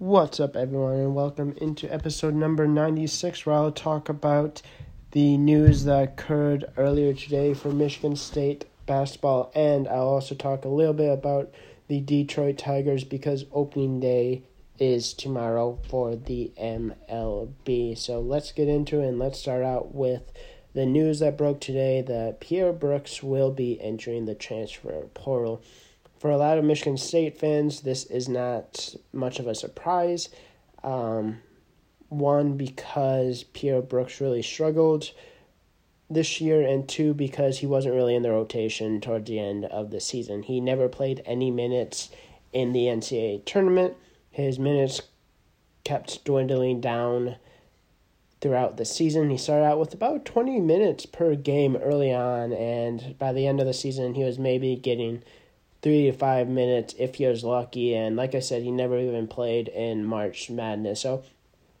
What's up, everyone, and welcome into episode number 96, where I'll talk about the news that occurred earlier today for Michigan State basketball, and I'll also talk a little bit about the Detroit Tigers because opening day is tomorrow for the MLB. So let's get into it, and let's start out with the news that broke today that Pierre Brooks will be entering the transfer portal. For a lot of Michigan State fans, this is not much of a surprise. Um, one, because Pierre Brooks really struggled this year, and two, because he wasn't really in the rotation toward the end of the season. He never played any minutes in the NCAA tournament. His minutes kept dwindling down throughout the season. He started out with about 20 minutes per game early on, and by the end of the season, he was maybe getting three to five minutes if he was lucky. And like I said, he never even played in March Madness. So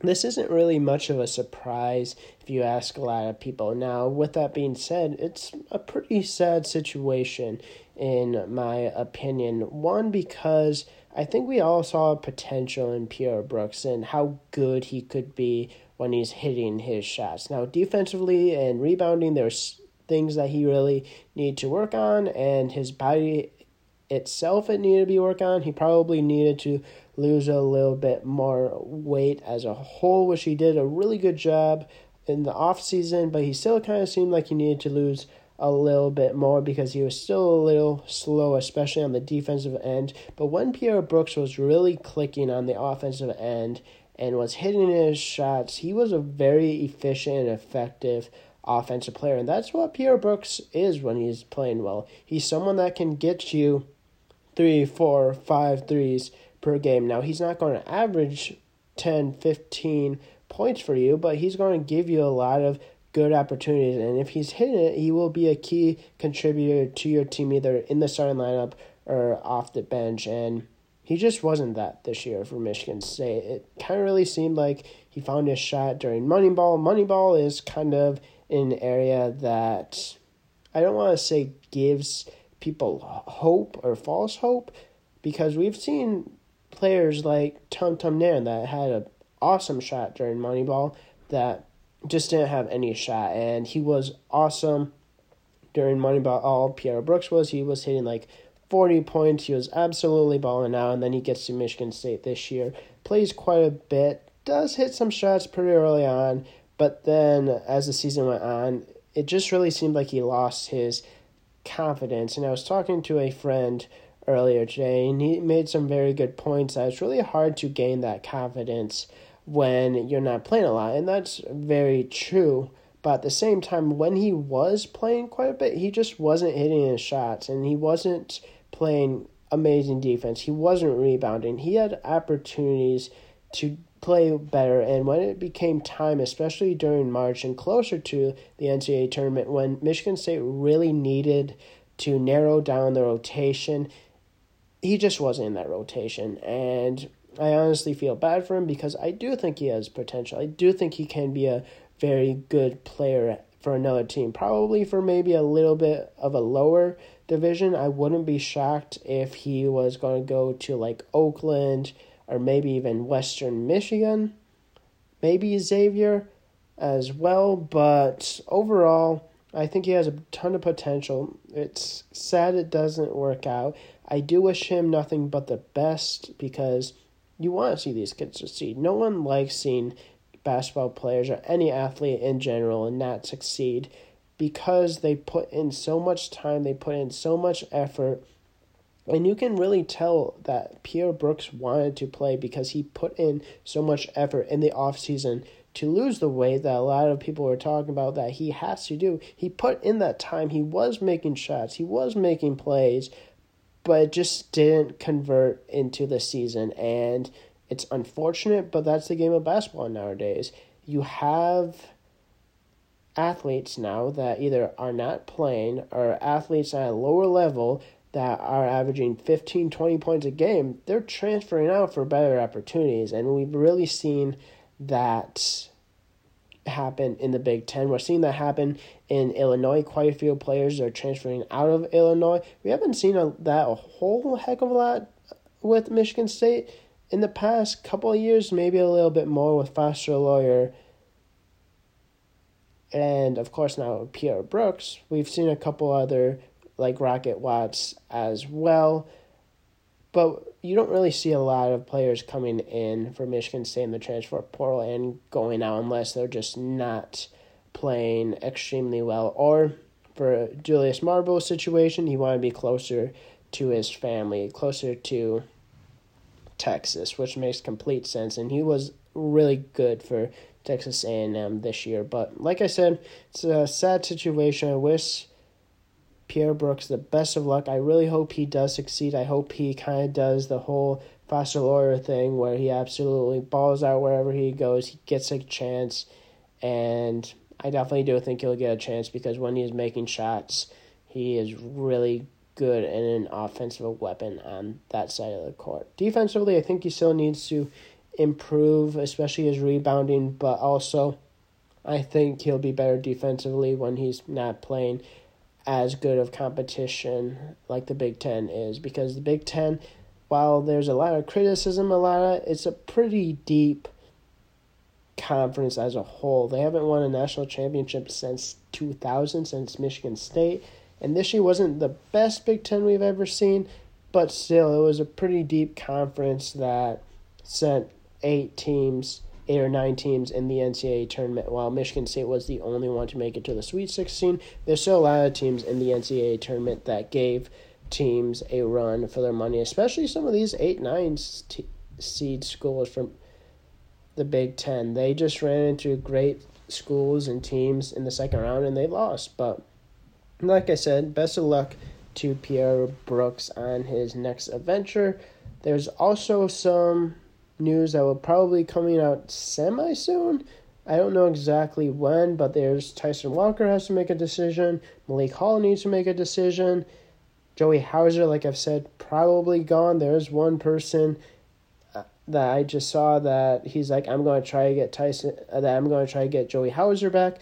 this isn't really much of a surprise if you ask a lot of people. Now, with that being said, it's a pretty sad situation, in my opinion. One, because I think we all saw potential in Pierre Brooks and how good he could be when he's hitting his shots. Now, defensively and rebounding, there's things that he really need to work on, and his body itself it needed to be worked on. He probably needed to lose a little bit more weight as a whole, which he did a really good job in the off season, but he still kind of seemed like he needed to lose a little bit more because he was still a little slow, especially on the defensive end. But when Pierre Brooks was really clicking on the offensive end and was hitting his shots, he was a very efficient and effective offensive player. And that's what Pierre Brooks is when he's playing well. He's someone that can get you three, four, five threes per game. Now, he's not going to average 10, 15 points for you, but he's going to give you a lot of good opportunities. And if he's hitting it, he will be a key contributor to your team, either in the starting lineup or off the bench. And he just wasn't that this year for Michigan State. It kind of really seemed like he found his shot during Moneyball. Moneyball is kind of an area that I don't want to say gives people hope or false hope because we've seen players like Tum Tum Nairn that had an awesome shot during Moneyball that just didn't have any shot, and he was awesome during Moneyball. All Pierre Brooks was he was hitting like forty points. He was absolutely balling out, and then he gets to Michigan State this year, plays quite a bit, does hit some shots pretty early on, but then as the season went on, it just really seemed like he lost his confidence. And I was talking to a friend earlier today, and he made some very good points that it's really hard to gain that confidence when you're not playing a lot. And that's very true. But at the same time, when he was playing quite a bit, he just wasn't hitting his shots and he wasn't playing amazing defense. He wasn't rebounding. He had opportunities to play better. And when it became time, especially during March and closer to the NCAA tournament, when Michigan State really needed to narrow down the rotation, he just wasn't in that rotation. And I honestly feel bad for him because I do think he has potential. I do think he can be a very good player for another team. Probably for maybe a little bit of a lower division. I wouldn't be shocked if he was going to go to like Oakland or maybe even Western Michigan, maybe Xavier as well. But overall, I think he has a ton of potential. It's sad it doesn't work out. I do wish him nothing but the best because you want to see these kids succeed. No one likes seeing basketball players or any athlete in general and not succeed because they put in so much time, they put in so much effort and you can really tell that Pierre Brooks wanted to play because he put in so much effort in the offseason to lose the weight that a lot of people were talking about that he has to do. He put in that time. He was making shots, he was making plays, but it just didn't convert into the season. And it's unfortunate, but that's the game of basketball nowadays. You have athletes now that either are not playing or athletes at a lower level that are averaging 15, 20 points a game, they're transferring out for better opportunities. And we've really seen that happen in the Big Ten. We're seeing that happen in Illinois. Quite a few players are transferring out of Illinois. We haven't seen a, that a whole heck of a lot with Michigan State in the past couple of years, maybe a little bit more with Foster Loyer. And of course, now Pierre Brooks. We've seen a couple other like Rocket Watts as well. But you don't really see a lot of players coming in for Michigan State in the transfer portal and going out unless they're just not playing extremely well. Or for Julius Marble's situation, he wanted to be closer to his family, closer to Texas, which makes complete sense. And he was really good for Texas A&M this year. But like I said, it's a sad situation. I wish Pierre Brooks the best of luck. I really hope he does succeed. I hope he kind of does the whole Foster Loyer thing where he absolutely balls out wherever he goes. He gets a chance, and I definitely do think he'll get a chance because when he is making shots, he is really good and an offensive weapon on that side of the court. Defensively, I think he still needs to improve, especially his rebounding, but also I think he'll be better defensively when he's not playing as good of competition like the Big Ten is because the Big Ten, while there's a lot of criticism, a lot of it's a pretty deep conference as a whole. They haven't won a national championship since 2000, since Michigan State. And this year wasn't the best Big Ten we've ever seen, but still, it was a pretty deep conference that sent eight teams, eight or nine teams in the NCAA tournament, while Michigan State was the only one to make it to the Sweet 16. There's still a lot of teams in the NCAA tournament that gave teams a run for their money, especially some of these 8 9 seed schools from the Big Ten. They just ran into great schools and teams in the second round and they lost. But like I said, best of luck to Pierre Brooks on his next adventure. There's also some news that will probably coming out semi soon. I don't know exactly when, but there's Tyson Walker has to make a decision. Malik Hall needs to make a decision. Joey Hauser, like I've said, probably gone. There's one person that I just saw that he's like, I'm going to try to get Tyson, uh, that I'm going to try to get Joey Hauser back.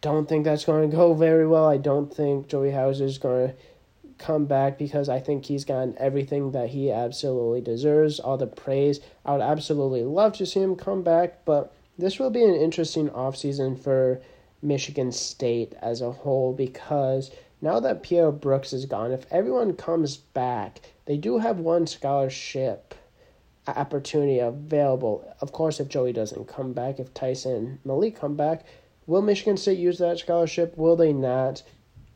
Don't think that's going to go very well. I don't think Joey Hauser is going to come back because I think he's gotten everything that he absolutely deserves, all the praise. I would absolutely love to see him come back, but this will be an interesting offseason for Michigan State as a whole because now that Pierre Brooks is gone, if everyone comes back, they do have one scholarship opportunity available. Of course, if Joey doesn't come back, if Tyson Malik come back, will Michigan State use that scholarship? Will they not?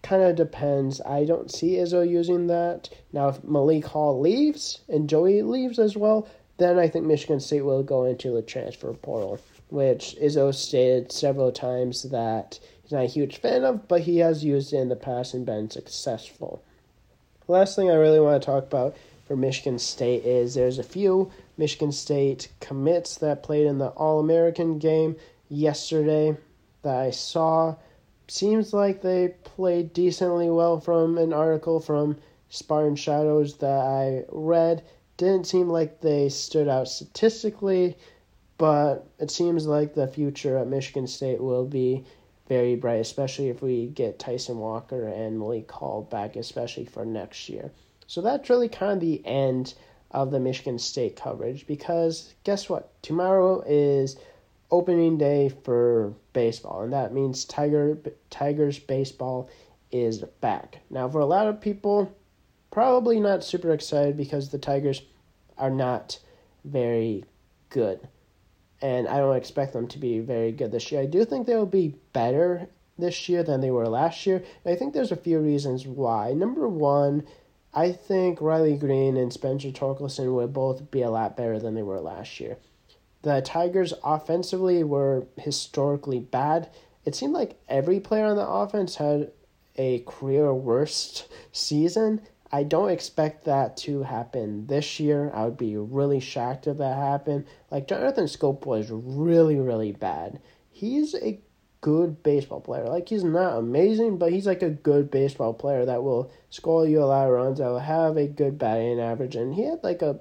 Kind of depends. I don't see Izzo using that. Now, if Malik Hall leaves and Joey leaves as well, then I think Michigan State will go into the transfer portal, which Izzo stated several times that he's not a huge fan of, but he has used it in the past and been successful. Last thing I really want to talk about for Michigan State is there's a few Michigan State commits that played in the All American game yesterday that I saw. Seems like they played decently well from an article from Spartan Shadows that I read. Didn't seem like they stood out statistically, but it seems like the future at Michigan State will be very bright, especially if we get Tyson Walker and Malik Hall back, especially for next year. So that's really kind of the end of the Michigan State coverage because guess what? Tomorrow is opening day for baseball, and that means Tiger Tigers baseball is back. Now, for a lot of people, probably not super excited because the Tigers are not very good. And I don't expect them to be very good this year. I do think they will be better this year than they were last year. And I think there's a few reasons why. Number one, I think Riley Greene and Spencer Torkelson would both be a lot better than they were last year. The Tigers offensively were historically bad. It seemed like every player on the offense had a career worst season. I don't expect that to happen this year. I would be really shocked if that happened. Like Jonathan Schoop was really, really bad. He's a good baseball player. Like he's not amazing, but he's like a good baseball player that will score you a lot of runs. That will have a good batting average, and he had like a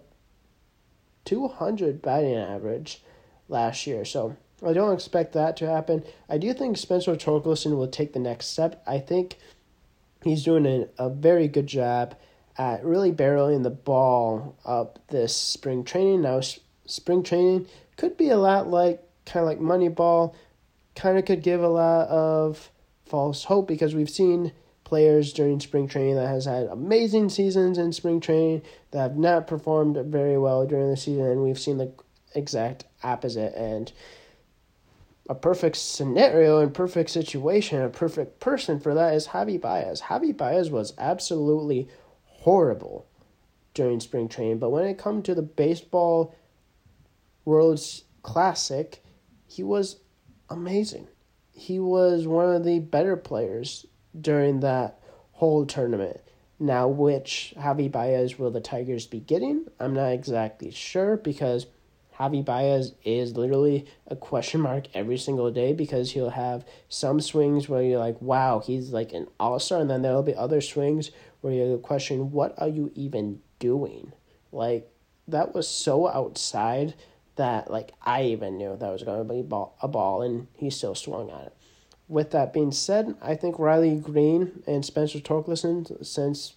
two hundred batting average last year. So I don't expect that to happen. I do think Spencer Torkelson will take the next step. I think he's doing a, a very good job at really barreling the ball up this spring training. Now, spring training could be a lot like kind of like Moneyball, kind of could give a lot of false hope because we've seen players during spring training that has had amazing seasons in spring training that have not performed very well during the season and we've seen the exact opposite and a perfect scenario and perfect situation, a perfect person for that is Javy Baez. Javy Baez was absolutely horrible during spring training, but when it come to the baseball World's Classic, he was amazing. He was one of the better players during that whole tournament. Now, which Javy Baez will the Tigers be getting? I'm not exactly sure because Javy Baez is literally a question mark every single day because he'll have some swings where you're like, wow, he's like an all star, and then there'll be other swings where you question, what are you even doing? Like, that was so outside that like I even knew that was going to be ball, a ball, and he still swung at it. With that being said, I think Riley Greene and Spencer Torkelson, since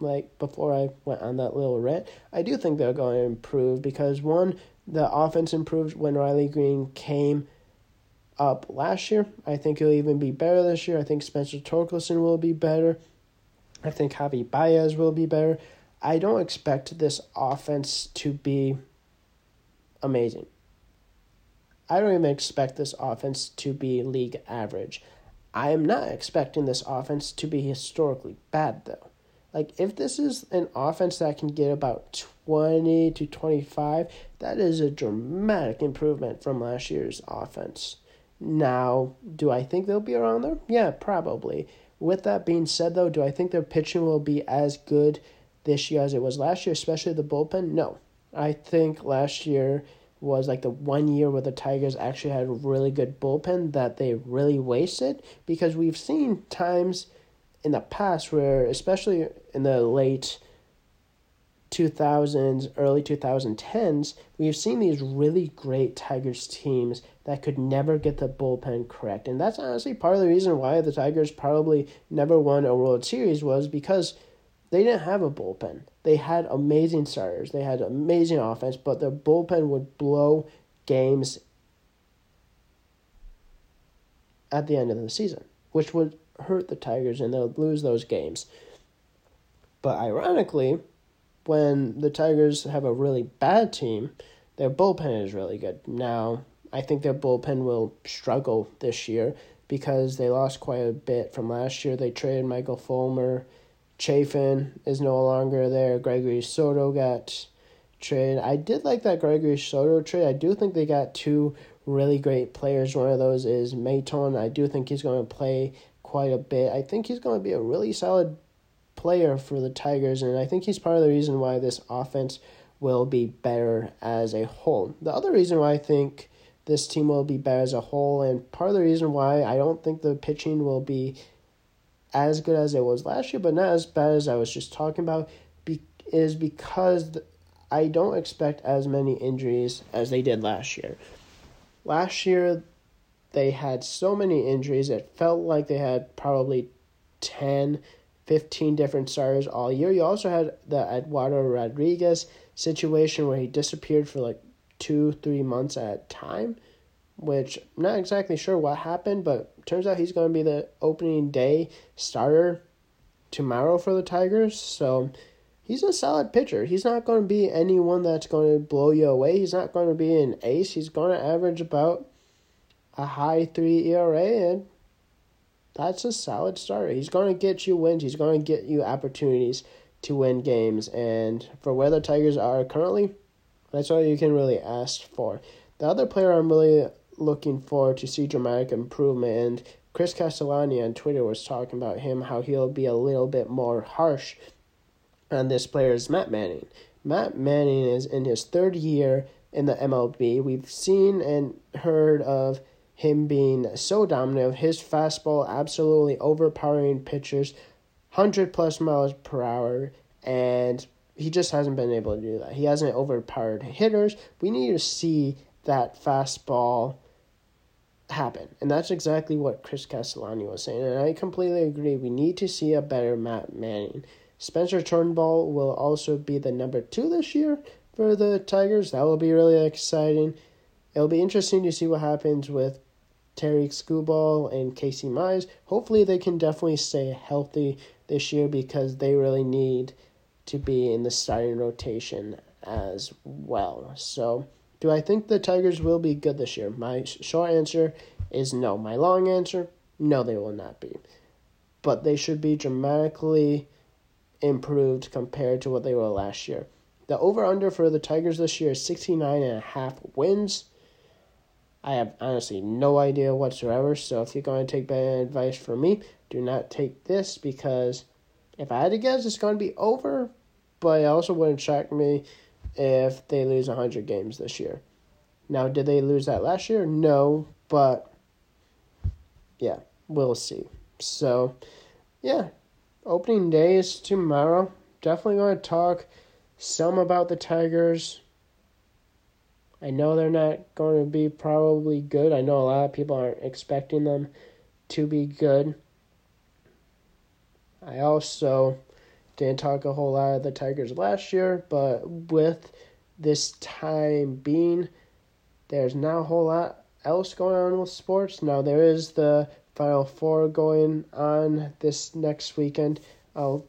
like before I went on that little rant, I do think they're going to improve because one, the offense improved when Riley Greene came up last year. I think he'll even be better this year. I think Spencer Torkelson will be better. I think Javy Baez will be better. I don't expect this offense to be amazing. I don't even expect this offense to be league average. I am not expecting this offense to be historically bad, though. Like, if this is an offense that can get about 20 to 25, that is a dramatic improvement from last year's offense. Now, do I think they'll be around there? Yeah, probably. With that being said, though, do I think their pitching will be as good this year as it was last year, especially the bullpen? No. I think last year was like the one year where the Tigers actually had a really good bullpen that they really wasted because we've seen times in the past where, especially in the late 2000s, early 2010s, we've seen these really great Tigers teams that could never get the bullpen correct. And that's honestly part of the reason why the Tigers probably never won a World Series was because they didn't have a bullpen. They had amazing starters. They had amazing offense, but their bullpen would blow games at the end of the season, which would hurt the Tigers and they'll lose those games. But ironically, when the Tigers have a really bad team, their bullpen is really good. Now, I think their bullpen will struggle this year because they lost quite a bit from last year. They traded Michael Fulmer Chafin is no longer there. Gregory Soto got traded. I did like that Gregory Soto trade. I do think they got two really great players. One of those is Maton. I do think he's going to play quite a bit. I think he's going to be a really solid player for the Tigers, and I think he's part of the reason why this offense will be better as a whole. The other reason why I think this team will be better as a whole, and part of the reason why I don't think the pitching will be as good as it was last year, but not as bad as I was just talking about, be, is because I don't expect as many injuries as they did last year. Last year, they had so many injuries, it felt like they had probably 10, 15 different starters all year. You also had the Eduardo Rodriguez situation where he disappeared for like two, three months at a time which I'm not exactly sure what happened, but turns out he's going to be the opening day starter tomorrow for the Tigers. So he's a solid pitcher. He's not going to be anyone that's going to blow you away. He's not going to be an ace. He's going to average about a high three ERA, and that's a solid starter. He's going to get you wins. He's going to get you opportunities to win games. And for where the Tigers are currently, that's all you can really ask for. The other player I'm really looking forward to see dramatic improvement. And Chris Castellani on Twitter was talking about him, how he'll be a little bit more harsh on this player is Matt Manning. Matt Manning is in his third year in the MLB. We've seen and heard of him being so dominant, of his fastball absolutely overpowering pitchers, 100 plus miles per hour, and he just hasn't been able to do that. He hasn't overpowered hitters. We need to see that fastball happen. And that's exactly what Chris Castellani was saying. And I completely agree. We need to see a better Matt Manning. Spencer Turnbull will also be the number two this year for the Tigers. That will be really exciting. It'll be interesting to see what happens with Tarik Skubal and Casey Mize. Hopefully, they can definitely stay healthy this year because they really need to be in the starting rotation as well. So, do I think the Tigers will be good this year? My short answer is no. My long answer, no, they will not be. But they should be dramatically improved compared to what they were last year. The over under for the Tigers this year is 69 and a half wins. I have honestly no idea whatsoever. So if you're going to take bad advice from me, do not take this because if I had to guess, it's going to be over. But it also wouldn't shock me if they lose 100 games this year. Now, did they lose that last year? No, but yeah, we'll see. So, yeah, opening day is tomorrow. Definitely going to talk some about the Tigers. I know they're not going to be probably good. I know a lot of people aren't expecting them to be good. I also didn't talk a whole lot of the Tigers last year, but with this time being, there's not a whole lot else going on with sports. Now, there is the Final Four going on this next weekend. I'll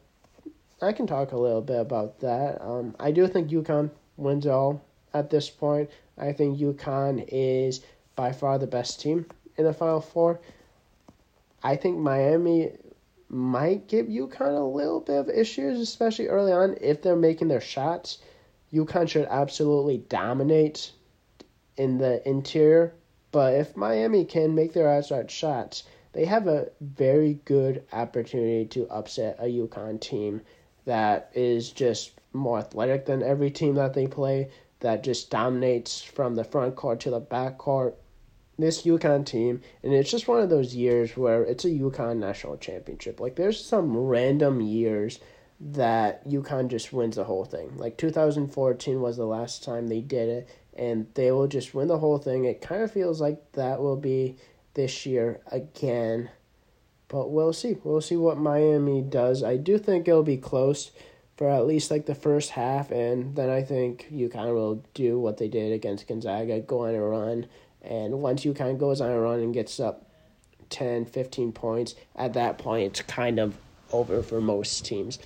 I can talk a little bit about that. Um, I do think UConn wins all at this point. I think UConn is by far the best team in the Final Four. I think Miami might give UConn a little bit of issues, especially early on if they're making their shots. UConn should absolutely dominate in the interior, but if Miami can make their outside shots, they have a very good opportunity to upset a UConn team that is just more athletic than every team that they play, that just dominates from the front court to the back court. This UConn team, and it's just one of those years where it's a UConn national championship. Like, there's some random years that UConn just wins the whole thing. Like, 2014 was the last time they did it, and they will just win the whole thing. It kind of feels like that will be this year again. But we'll see. We'll see what Miami does. I do think it'll be close for at least like the first half, and then I think UConn will do what they did against Gonzaga, go on a run. And once you kind of goes on a run and gets up 10, 15 points, at that point it's kind of over for most teams.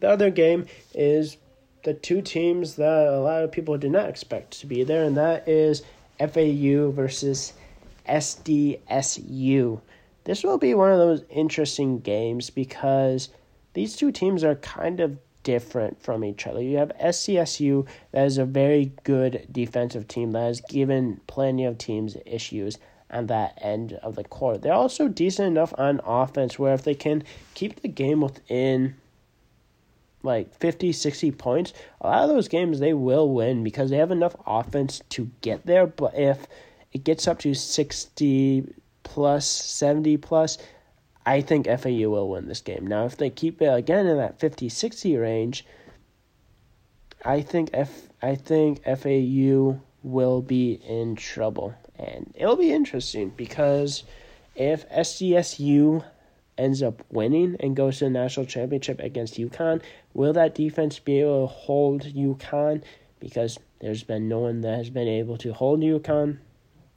The other game is the two teams that a lot of people did not expect to be there, and that is FAU versus SDSU. This will be one of those interesting games because these two teams are kind of different from each other. You have SDSU that is a very good defensive team that has given plenty of teams issues on that end of the court. They're also decent enough on offense where if they can keep the game within like 50, 60 points, a lot of those games they will win because they have enough offense to get there. But if it gets up to 60 plus, 70 plus, I think FAU will win this game. Now, if they keep it again in that 50 60 range, I think F I think FAU will be in trouble. And it'll be interesting because if SDSU ends up winning and goes to the national championship against UConn, will that defense be able to hold UConn? Because there's been no one that has been able to hold UConn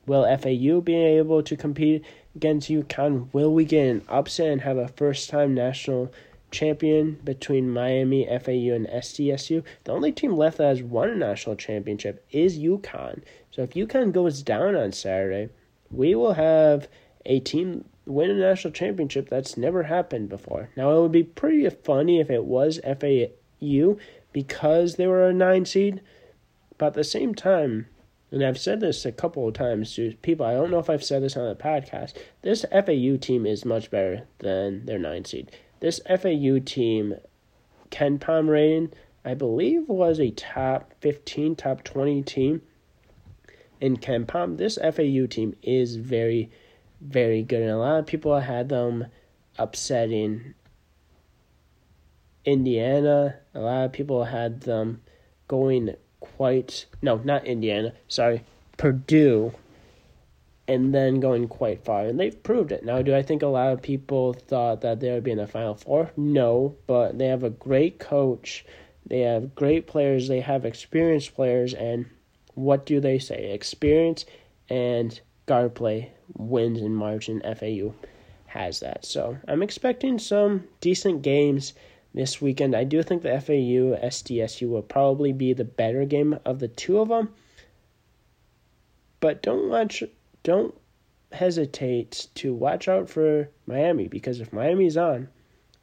Will FAU be able to compete against UConn? Will we get an upset and have a first time national champion between Miami, FAU, and SDSU? The only team left that has won a national championship is UConn. So if UConn goes down on Saturday, we will have a team win a national championship that's never happened before. Now, it would be pretty funny if it was FAU because they were a nine seed, but at the same time, and I've said this a couple of times to people. I don't know if I've said this on the podcast. This FAU team is much better than their nine seed. This FAU team, KenPom rating, I believe was a top 15, top 20 team in KenPom. This FAU team is very, very good. And a lot of people had them upsetting Indiana. A lot of people had them going quite no, not Indiana. Sorry, Purdue and then going quite far. And they've proved it. Now, do I think a lot of people thought that they would be in the Final Four? No, but they have a great coach. They have great players. They have experienced players. And what do they say? Experience and guard play wins in March, and FAU has that. So I'm expecting some decent games this weekend. I do think the FAU SDSU will probably be the better game of the two of them. But don't watch don't hesitate to watch out for Miami because if Miami's on,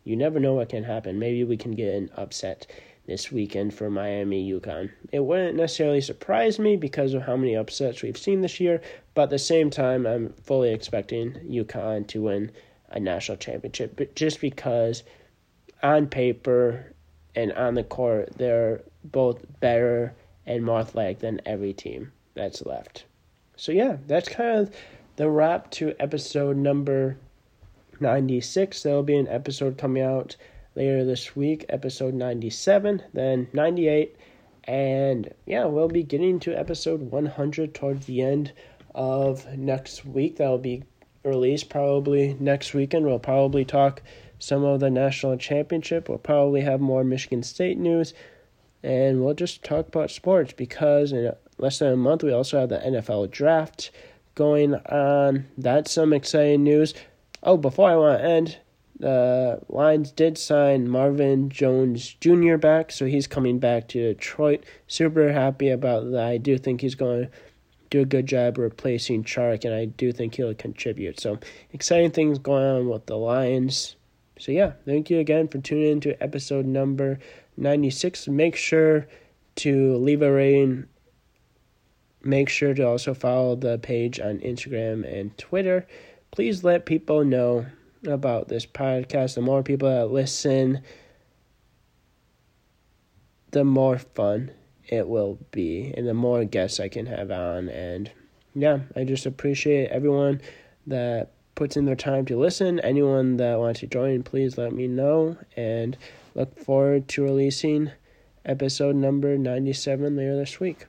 you never know what can happen. Maybe we can get an upset this weekend for Miami UConn. It wouldn't necessarily surprise me because of how many upsets we've seen this year, but at the same time, I'm fully expecting UConn to win a national championship but just because on paper and on the court, they're both better and more athletic than every team that's left. So yeah, that's kind of the wrap to episode number 96. There'll be an episode coming out later this week, episode 97, then 98, and yeah, we'll be getting to episode 100 towards the end of next week. That'll be released probably next weekend. We'll probably talk some of the national championship. We'll probably have more Michigan State news, and we'll just talk about sports because in less than a month, we also have the NFL draft going on. That's some exciting news. Oh, before I want to end, the Lions did sign Marvin Jones Jr. back, so he's coming back to Detroit. Super happy about that. I do think he's going to do a good job replacing Chark, and I do think he'll contribute. So, exciting things going on with the Lions. So, yeah, thank you again for tuning in to episode number 96. Make sure to leave a rating Make sure to also follow the page on Instagram and Twitter. Please let people know about this podcast. The more people that listen, the more fun it will be, and the more guests I can have on. And yeah, I just appreciate everyone that puts in their time to listen. Anyone that wants to join, please let me know. And look forward to releasing episode number 97 later this week.